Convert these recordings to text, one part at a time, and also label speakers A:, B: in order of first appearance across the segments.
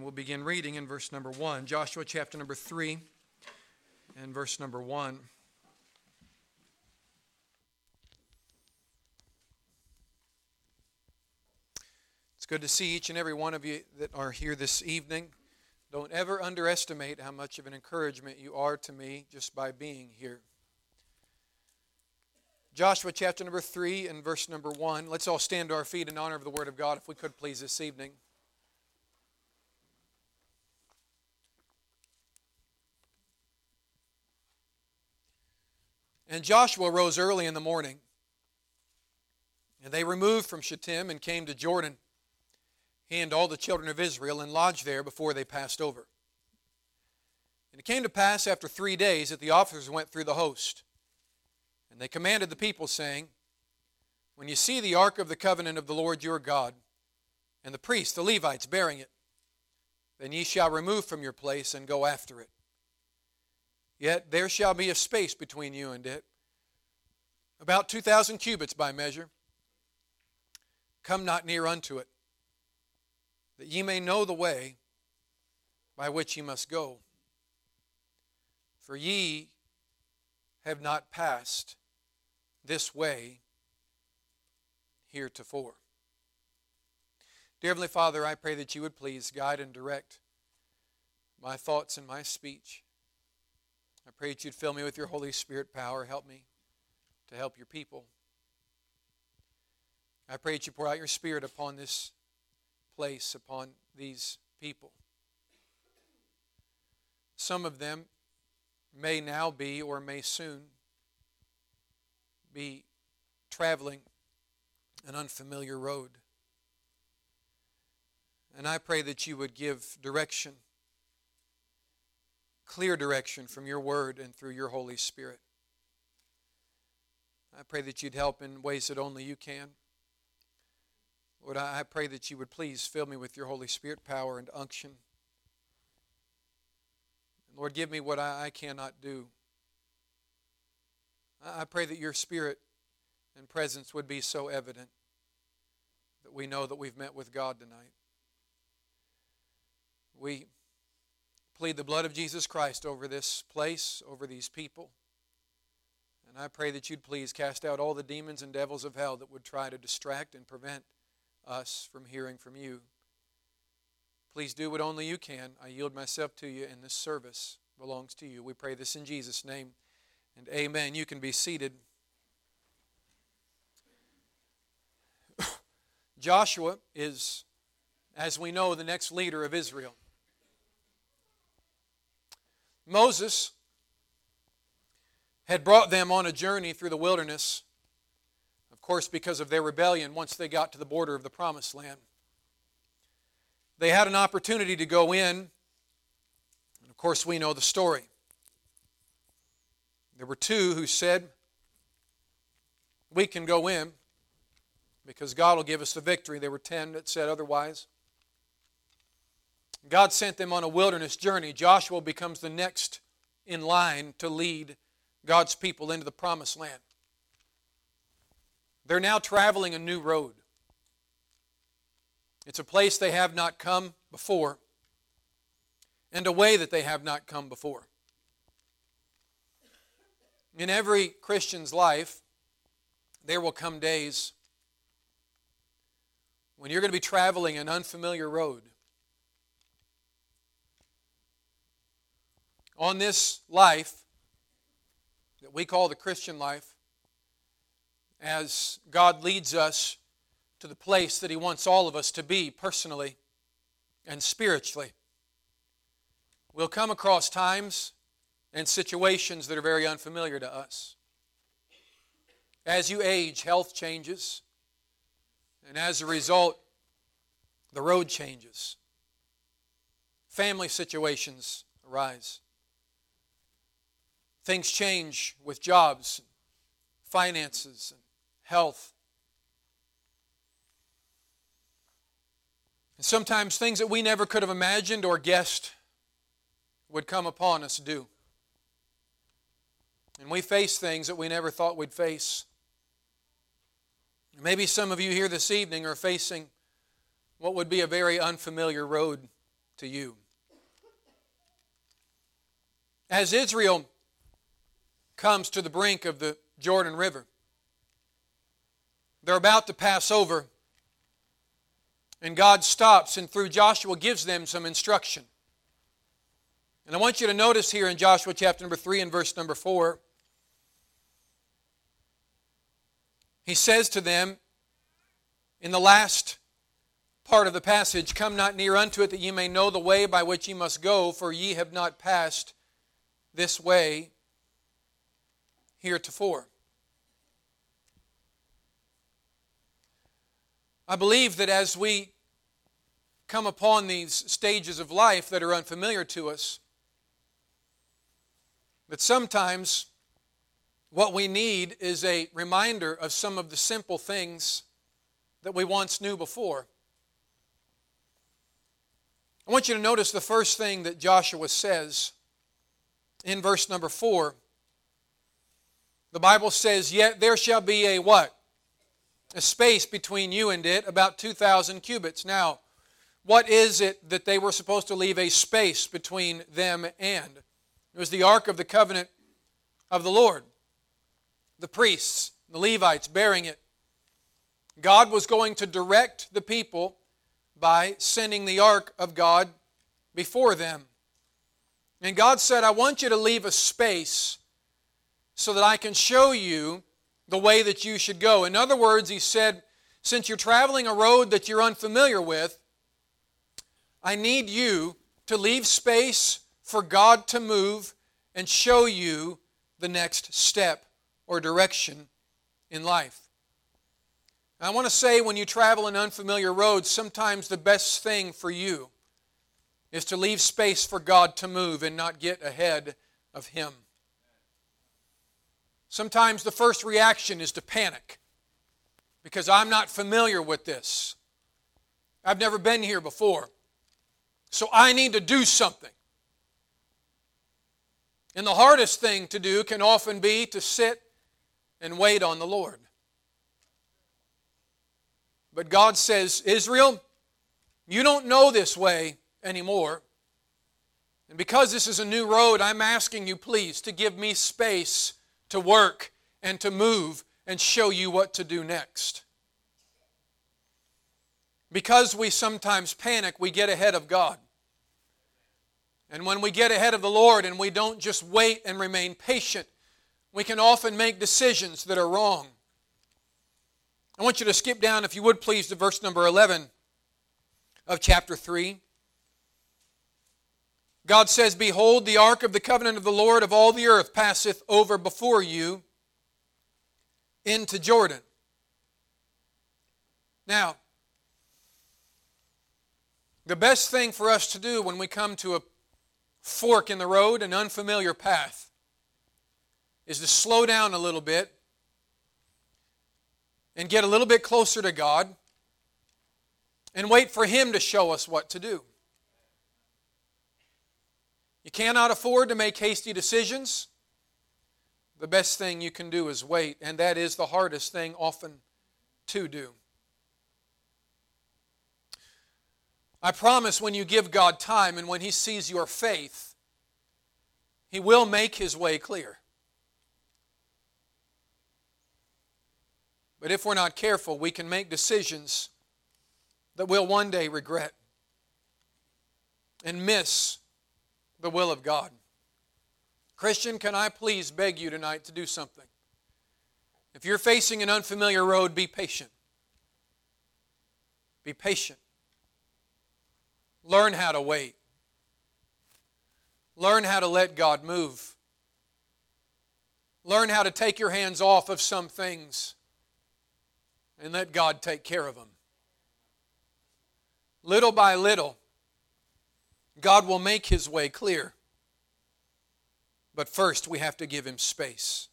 A: and we'll begin reading in verse number 1. Joshua chapter number 3 and verse number 1. It's good to see each and every one of you that are here this evening. Don't ever underestimate how much of an encouragement you are to me just by being here. Joshua chapter number 3 and verse number 1. Let's all stand to our feet in honor of the Word of God, if we could please, this evening. And Joshua rose early in the morning, and they removed from Shittim and came to Jordan, he and all the children of Israel, and lodged there before they passed over. And it came to pass after three days that the officers went through the host. And they commanded the people, saying, When you see the ark of the covenant of the Lord your God, and the priests, the Levites, bearing it, then ye shall remove from your place and go after it. Yet there shall be a space between you and it, about two thousand cubits by measure. Come not near unto it, that ye may know the way by which ye must go. For ye have not passed this way heretofore. Dear Heavenly Father, I pray that you would please guide and direct my thoughts and my speech. I pray that you'd fill me with your Holy Spirit power. Help me to help your people. I pray that you pour out your Spirit upon this place, upon these people. Some of them may now be or may soon be traveling an unfamiliar road. And I pray that you would give direction clear direction from your word and through your Holy Spirit. I pray that you'd help in ways that only you can. Lord, I pray that you would please fill me with your Holy Spirit power and unction. Lord, give me what I cannot do. I pray that your Spirit and presence would be so evident that we know that we've met with God tonight. We plead the blood of Jesus Christ over this place, over these people. And I pray that you'd please cast out all the demons and devils of hell that would try to distract and prevent us from hearing from you. Please do what only you can. I yield myself to you, and this service belongs to you. We pray this in Jesus' name. And amen. You can be seated. Joshua is, as we know, the next leader of Israel. Moses had brought them on a journey through the wilderness, of course, because of their rebellion once they got to the border of the promised land. They had an opportunity to go in, and of course, we know the story. There were two who said, We can go in because God will give us the victory. There were ten that said otherwise. God sent them on a wilderness journey. Joshua becomes the next in line to lead God's people into the promised land. They're now traveling a new road. It's a place they have not come before and a way that they have not come before. In every Christian's life, there will come days when you're going to be traveling an unfamiliar road. On this life that we call the Christian life as God leads us to the place that He wants all of us to be personally and spiritually. We'll come across times and situations that are very unfamiliar to us. As you age, health changes, and as a result, the road changes. Family situations arise. Things change with jobs, finances, and health. And sometimes things that we never could have imagined or guessed would come upon us do. And we face things that we never thought we'd face. Maybe some of you here this evening are facing what would be a very unfamiliar road to you. As Israel comes to the brink of the Jordan River, they're about to pass over, and God stops and through Joshua gives them some instruction. And I want you to notice here in Joshua chapter number 3 and verse number 4, he says to them in the last part of the passage, Come not near unto it, that ye may know the way by which ye must go, for ye have not passed this way heretofore. I believe that as we come upon these stages of life that are unfamiliar to us, that sometimes what we need is a reminder of some of the simple things that we once knew before. I want you to notice the first thing that Joshua says in verse number 4. The Bible says, Yet there shall be a what? A space between you and it, about 2,000 cubits. Now, what is it that they were supposed to leave a space between them and? It was the Ark of the Covenant of the Lord. The priests, the Levites bearing it. God was going to direct the people by sending the ark of God before them. And God said, I want you to leave a space so that I can show you the way that you should go. In other words, He said, since you're traveling a road that you're unfamiliar with, I need you to leave space for God to move and show you the next step or direction in life. I want to say when you travel an unfamiliar road, sometimes the best thing for you is to leave space for God to move and not get ahead of Him. Sometimes the first reaction is to panic because I'm not familiar with this. I've never been here before. So I need to do something. And the hardest thing to do can often be to sit and wait on the Lord. But God says, Israel, you don't know this way anymore. And because this is a new road, I'm asking you, please, to give me space to work and to move and show you what to do next. Because we sometimes panic, we get ahead of God. And when we get ahead of the Lord and we don't just wait and remain patient, we can often make decisions that are wrong. I want you to skip down, if you would please, to verse number 11 of chapter 3. God says, Behold, the ark of the covenant of the Lord of all the earth passeth over before you into Jordan. Now, the best thing for us to do when we come to a fork in the road, an unfamiliar path, is to slow down a little bit and get a little bit closer to God and wait for Him to show us what to do. You cannot afford to make hasty decisions. The best thing you can do is wait, and that is the hardest thing often to do. I promise when you give God time and when He sees your faith, He will make His way clear. But if we're not careful, we can make decisions that we'll one day regret and miss the will of God. Christian, can I please beg you tonight to do something? If you're facing an unfamiliar road, be patient. Be patient. Learn how to wait. Learn how to let God move. Learn how to take your hands off of some things and let God take care of them. Little by little, God will make his way clear. But first, we have to give him space.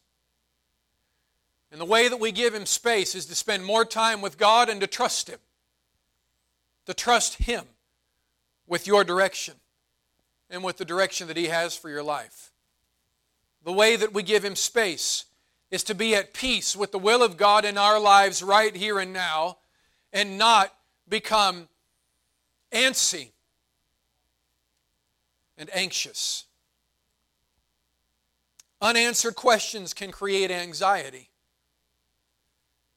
A: And the way that we give him space is to spend more time with God and to trust him. To trust him with your direction and with the direction that he has for your life. The way that we give him space is to be at peace with the will of God in our lives right here and now and not become antsy and anxious. Unanswered questions can create anxiety.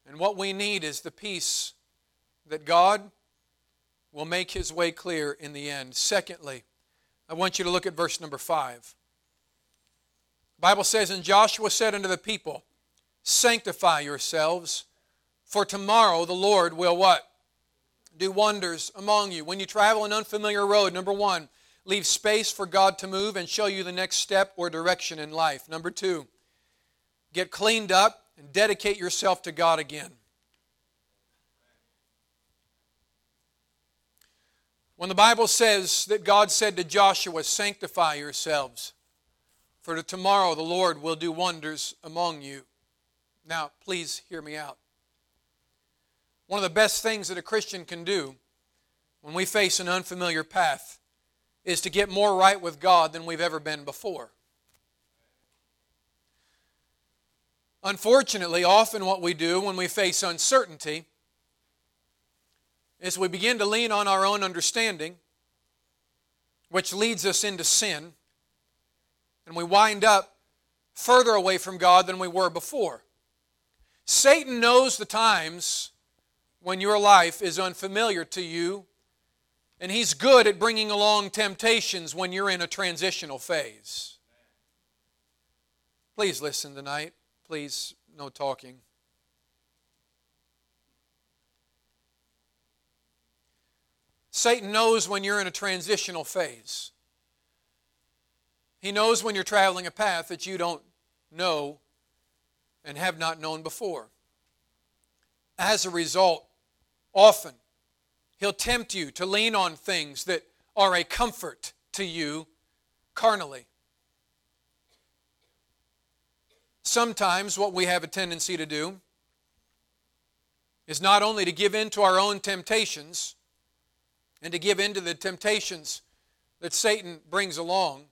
A: And what we need is the peace that God will make his way clear in the end. Secondly, I want you to look at verse number 5. The Bible says, And Joshua said unto the people, Sanctify yourselves, for tomorrow the Lord will what? Do wonders among you. When you travel an unfamiliar road, number one, leave space for God to move and show you the next step or direction in life. Number two, get cleaned up and dedicate yourself to God again. When the Bible says that God said to Joshua, Sanctify yourselves, for tomorrow the Lord will do wonders among you. Now, please hear me out. One of the best things that a Christian can do when we face an unfamiliar path is to get more right with God than we've ever been before. Unfortunately, often what we do when we face uncertainty is we begin to lean on our own understanding, which leads us into sin, and we wind up further away from God than we were before. Satan knows the times when your life is unfamiliar to you, and he's good at bringing along temptations when you're in a transitional phase. Please listen tonight. Please, no talking. Satan knows when you're in a transitional phase. He knows when you're traveling a path that you don't know and have not known before. As a result, often he'll tempt you to lean on things that are a comfort to you carnally. Sometimes what we have a tendency to do is not only to give in to our own temptations, and to give in to the temptations that Satan brings along.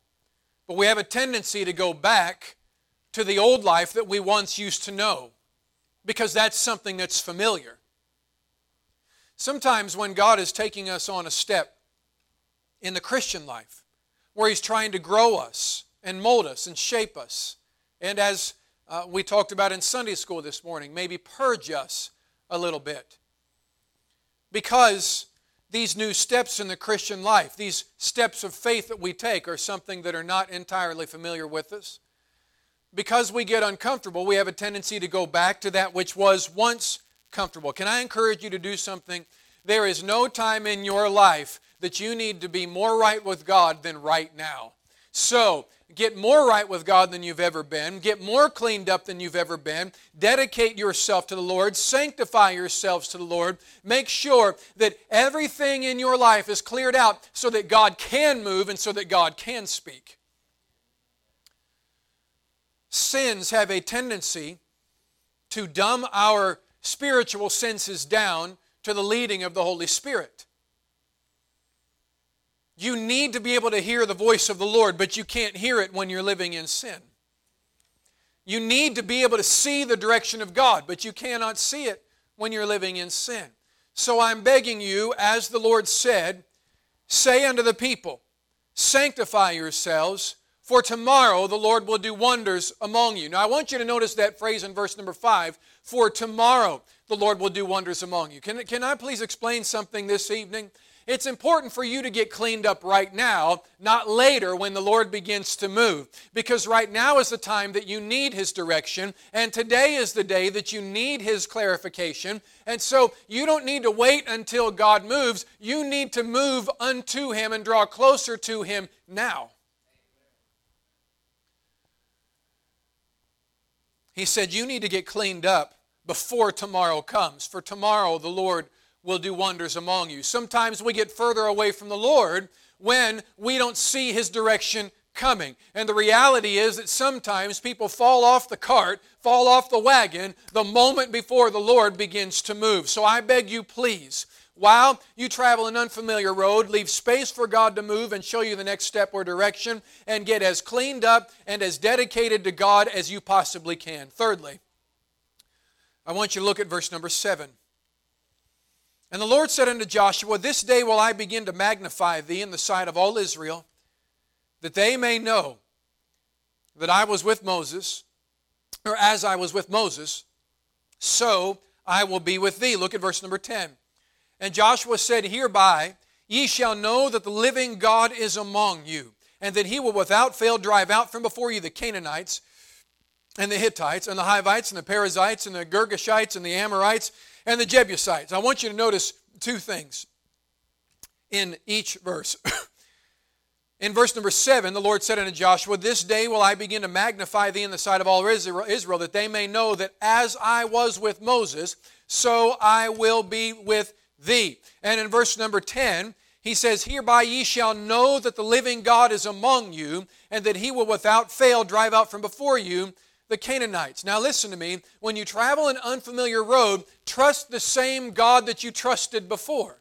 A: But we have a tendency to go back to the old life that we once used to know because that's something that's familiar. Sometimes when God is taking us on a step in the Christian life where He's trying to grow us and mold us and shape us, and as uh, we talked about in Sunday school this morning, maybe purge us a little bit. Because these new steps in the Christian life, these steps of faith that we take, are something that are not entirely familiar with us. Because we get uncomfortable, we have a tendency to go back to that which was once comfortable. Can I encourage you to do something? There is no time in your life that you need to be more right with God than right now. So, get more right with God than you've ever been, get more cleaned up than you've ever been, dedicate yourself to the Lord, sanctify yourselves to the Lord, make sure that everything in your life is cleared out so that God can move and so that God can speak. Sins have a tendency to dumb our spiritual senses down to the leading of the Holy Spirit. You need to be able to hear the voice of the Lord, but you can't hear it when you're living in sin. You need to be able to see the direction of God, but you cannot see it when you're living in sin. So I'm begging you, as the Lord said, say unto the people, Sanctify yourselves, for tomorrow the Lord will do wonders among you. Now I want you to notice that phrase in verse number 5 for tomorrow the Lord will do wonders among you. Can, can I please explain something this evening? It's important for you to get cleaned up right now, not later when the Lord begins to move. Because right now is the time that you need His direction, and today is the day that you need His clarification. And so you don't need to wait until God moves. You need to move unto Him and draw closer to Him now. He said, You need to get cleaned up before tomorrow comes. For tomorrow the Lord will do wonders among you. Sometimes we get further away from the Lord when we don't see His direction coming. And the reality is that sometimes people fall off the cart, fall off the wagon, the moment before the Lord begins to move. So I beg you, please, while you travel an unfamiliar road, leave space for God to move and show you the next step or direction, and get as cleaned up and as dedicated to God as you possibly can. Thirdly, I want you to look at verse number 7. And the Lord said unto Joshua, This day will I begin to magnify thee in the sight of all Israel, that they may know that I was with Moses, or as I was with Moses, so I will be with thee. Look at verse number 10. And Joshua said, Hereby ye shall know that the living God is among you, and that he will without fail drive out from before you the Canaanites, and the Hittites, and the Hivites, and the Perizzites, and the Girgashites, and the Amorites, and the Jebusites. I want you to notice two things in each verse. In verse number 7, the Lord said unto Joshua, This day will I begin to magnify thee in the sight of all Israel, that they may know that as I was with Moses, so I will be with thee. And in verse number 10, he says, Hereby ye shall know that the living God is among you, and that he will without fail drive out from before you the Canaanites. Now listen to me. When you travel an unfamiliar road, trust the same God that you trusted before.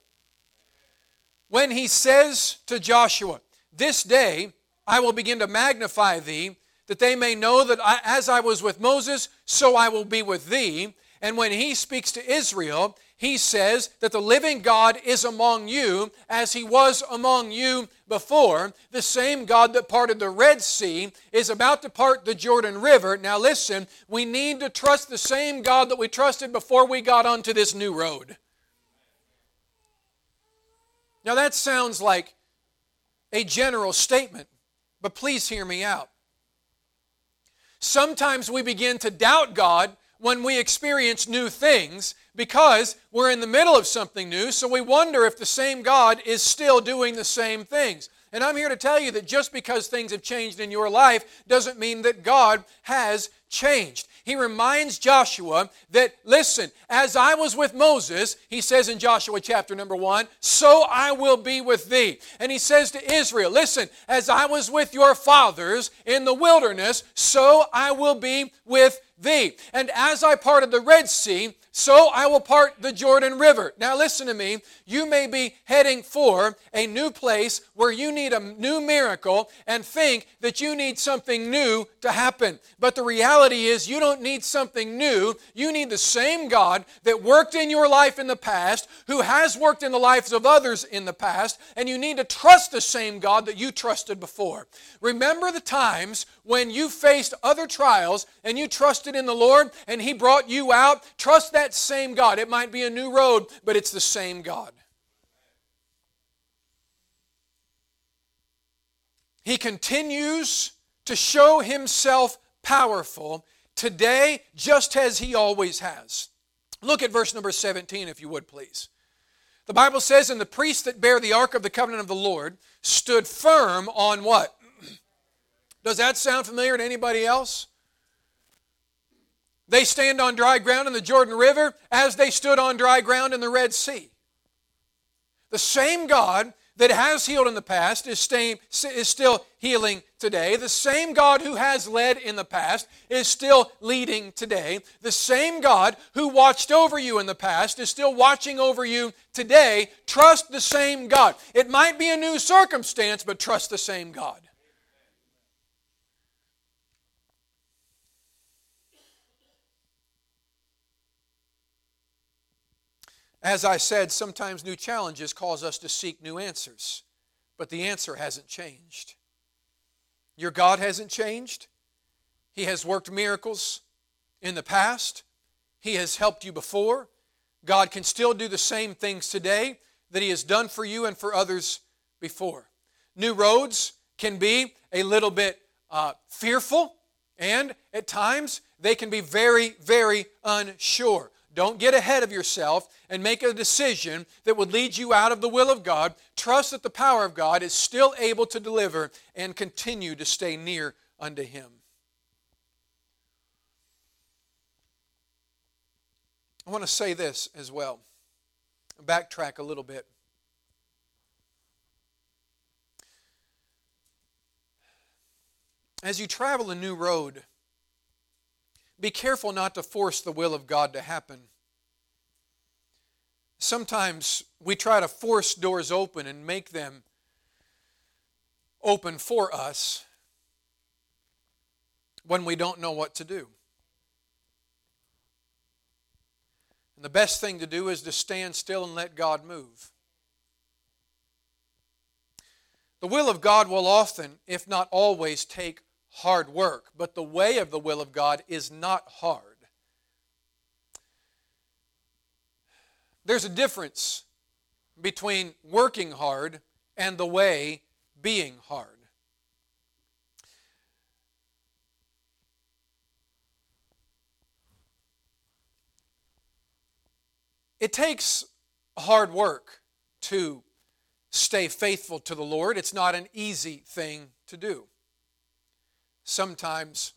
A: When he says to Joshua, this day I will begin to magnify thee, that they may know that I, as I was with Moses, so I will be with thee. And when he speaks to Israel, he says that the living God is among you as he was among you before. The same God that parted the Red Sea is about to part the Jordan River. Now, listen, we need to trust the same God that we trusted before we got onto this new road. Now, that sounds like a general statement, but please hear me out. Sometimes we begin to doubt God when we experience new things because we're in the middle of something new, so we wonder if the same God is still doing the same things. And I'm here to tell you that just because things have changed in your life doesn't mean that God has changed. He reminds Joshua that, listen, as I was with Moses, he says in Joshua chapter number one, so I will be with thee. And he says to Israel, listen, as I was with your fathers in the wilderness, so I will be with thee. And as I parted the Red Sea, so I will part the Jordan River. Now, listen to me. You may be heading for a new place where you need a new miracle and think that you need something new to happen. But the reality is, you don't need something new. You need the same God that worked in your life in the past, who has worked in the lives of others in the past, and you need to trust the same God that you trusted before. Remember the times when you faced other trials and you trusted in the Lord and He brought you out. Trust that same God. It might be a new road, but it's the same God. He continues to show Himself powerful today just as He always has. Look at verse number 17, if you would, please. The Bible says, And the priests that bear the ark of the covenant of the Lord stood firm on what? Does that sound familiar to anybody else? They stand on dry ground in the Jordan River as they stood on dry ground in the Red Sea. The same God that has healed in the past is, is still healing today. The same God who has led in the past is still leading today. The same God who watched over you in the past is still watching over you today. Trust the same God. It might be a new circumstance, but trust the same God. As I said, sometimes new challenges cause us to seek new answers, but the answer hasn't changed. Your God hasn't changed. He has worked miracles in the past, He has helped you before. God can still do the same things today that He has done for you and for others before. New roads can be a little bit uh, fearful, and at times they can be very, very unsure. Don't get ahead of yourself and make a decision that would lead you out of the will of God. Trust that the power of God is still able to deliver and continue to stay near unto Him. I want to say this as well. Backtrack a little bit. As you travel a new road, be careful not to force the will of God to happen. Sometimes we try to force doors open and make them open for us when we don't know what to do. And the best thing to do is to stand still and let God move. The will of God will often, if not always, take hard work, but the way of the will of God is not hard. There's a difference between working hard and the way being hard. It takes hard work to stay faithful to the Lord. It's not an easy thing to do. Sometimes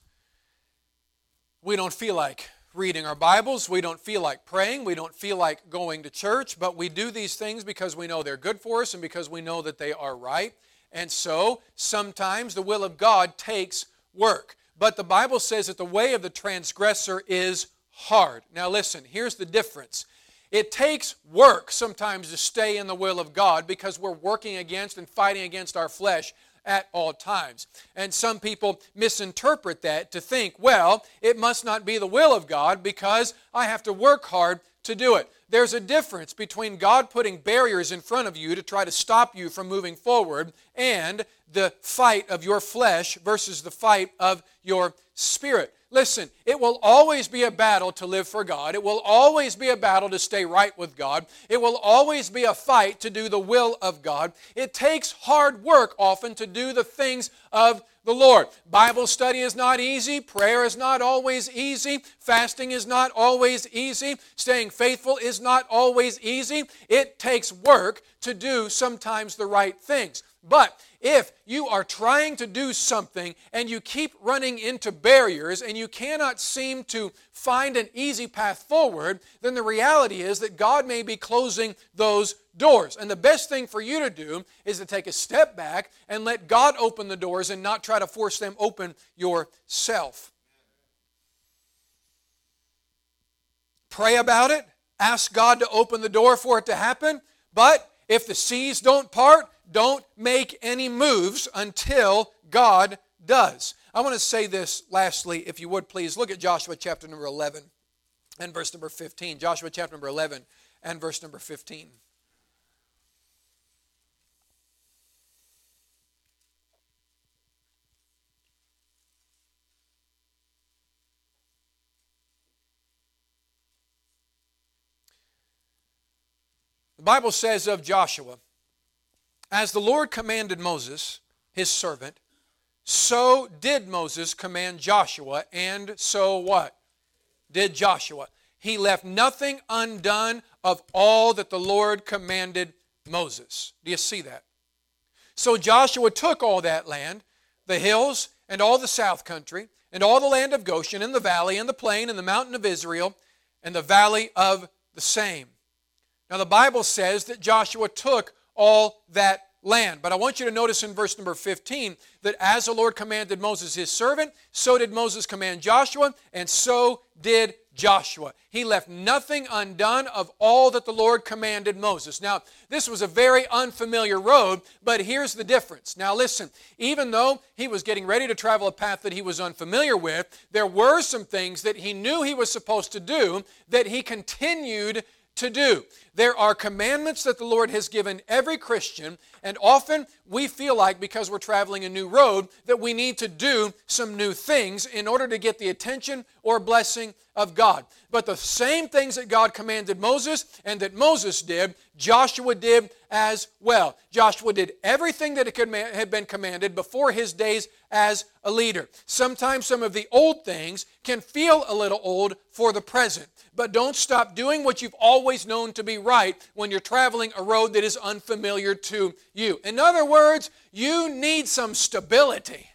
A: we don't feel like reading our Bibles, we don't feel like praying, we don't feel like going to church, but we do these things because we know they're good for us and because we know that they are right. And so sometimes the will of God takes work. But the Bible says that the way of the transgressor is hard. Now listen, here's the difference. It takes work sometimes to stay in the will of God because we're working against and fighting against our flesh at all times. And some people misinterpret that to think, well, it must not be the will of God because I have to work hard to do it. There's a difference between God putting barriers in front of you to try to stop you from moving forward and the fight of your flesh versus the fight of your spirit. Listen, it will always be a battle to live for God. It will always be a battle to stay right with God. It will always be a fight to do the will of God. It takes hard work often to do the things of the Lord. Bible study is not easy. Prayer is not always easy. Fasting is not always easy. Staying faithful is not always easy. It takes work to do sometimes the right things. But if you are trying to do something and you keep running into barriers and you cannot seem to find an easy path forward, then the reality is that God may be closing those doors. And the best thing for you to do is to take a step back and let God open the doors and not try to force them open yourself. Pray about it, ask God to open the door for it to happen, but if the seas don't part, don't make any moves until God does. I want to say this lastly, if you would please. Look at Joshua chapter number 11 and verse number 15. Joshua chapter number 11 and verse number 15. The Bible says of Joshua, as the Lord commanded Moses, his servant, so did Moses command Joshua, and so what? Did Joshua. He left nothing undone of all that the Lord commanded Moses. Do you see that? So Joshua took all that land, the hills, and all the south country, and all the land of Goshen, and the valley, and the plain, and the mountain of Israel, and the valley of the same. Now the Bible says that Joshua took all that land. But I want you to notice in verse number 15 that as the Lord commanded Moses his servant, so did Moses command Joshua, and so did Joshua. He left nothing undone of all that the Lord commanded Moses. Now, this was a very unfamiliar road, but here's the difference. Now, listen, even though he was getting ready to travel a path that he was unfamiliar with, there were some things that he knew he was supposed to do that he continued to do. There are commandments that the Lord has given every Christian, and often we feel like because we're traveling a new road that we need to do some new things in order to get the attention or blessing of God. But the same things that God commanded Moses and that Moses did, Joshua did as well. Joshua did everything that had been commanded before his days as a leader. Sometimes some of the old things can feel a little old for the present but don't stop doing what you've always known to be right when you're traveling a road that is unfamiliar to you. In other words, you need some stability.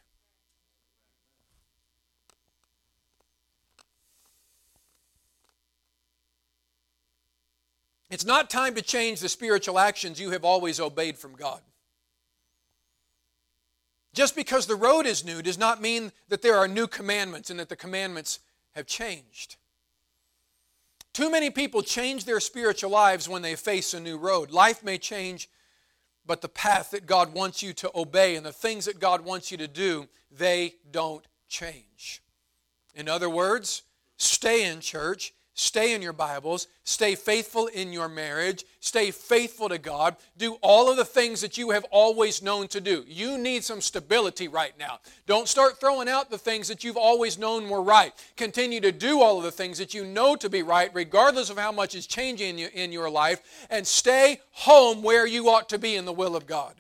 A: It's not time to change the spiritual actions you have always obeyed from God. Just because the road is new does not mean that there are new commandments and that the commandments have changed. Too many people change their spiritual lives when they face a new road. Life may change, but the path that God wants you to obey and the things that God wants you to do, they don't change. In other words, stay in church, stay in your Bibles, stay faithful in your marriage, stay faithful to God, do all of the things that you have always known to do. You need some stability right now. Don't start throwing out the things that you've always known were right. Continue to do all of the things that you know to be right, regardless of how much is changing in your life, and stay home where you ought to be in the will of God.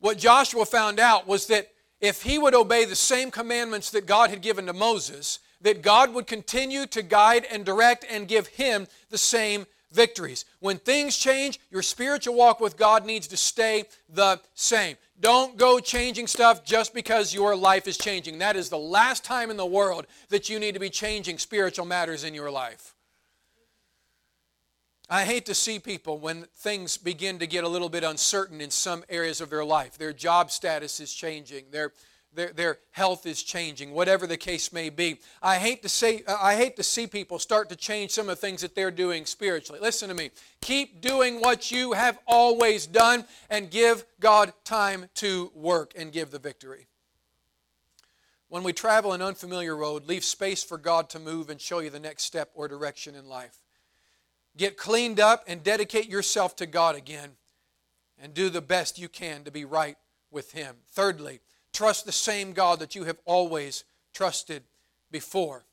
A: What Joshua found out was that if he would obey the same commandments that God had given to Moses, that God would continue to guide and direct and give him the same victories. When things change, your spiritual walk with God needs to stay the same. Don't go changing stuff just because your life is changing. That is the last time in the world that you need to be changing spiritual matters in your life. I hate to see people when things begin to get a little bit uncertain in some areas of their life. Their job status is changing. Their their, their health is changing, whatever the case may be. I hate to say uh, I hate to see people start to change some of the things that they're doing spiritually. Listen to me. Keep doing what you have always done and give God time to work and give the victory. When we travel an unfamiliar road, leave space for God to move and show you the next step or direction in life. Get cleaned up and dedicate yourself to God again and do the best you can to be right with Him. Thirdly, trust the same God that you have always trusted before.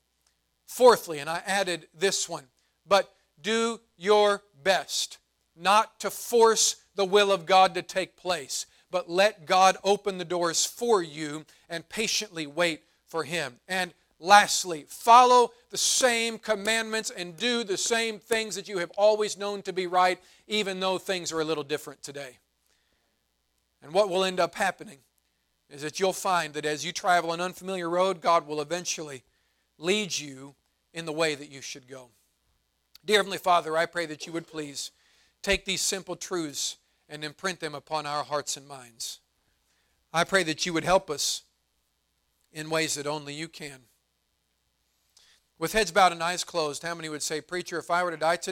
A: Fourthly, and I added this one, but do your best not to force the will of God to take place, but let God open the doors for you and patiently wait for Him. And Lastly, follow the same commandments and do the same things that you have always known to be right, even though things are a little different today. And what will end up happening is that you'll find that as you travel an unfamiliar road, God will eventually lead you in the way that you should go. Dear Heavenly Father, I pray that you would please take these simple truths and imprint them upon our hearts and minds. I pray that you would help us in ways that only you can. With heads bowed and eyes closed, how many would say, Preacher, if I were to die today,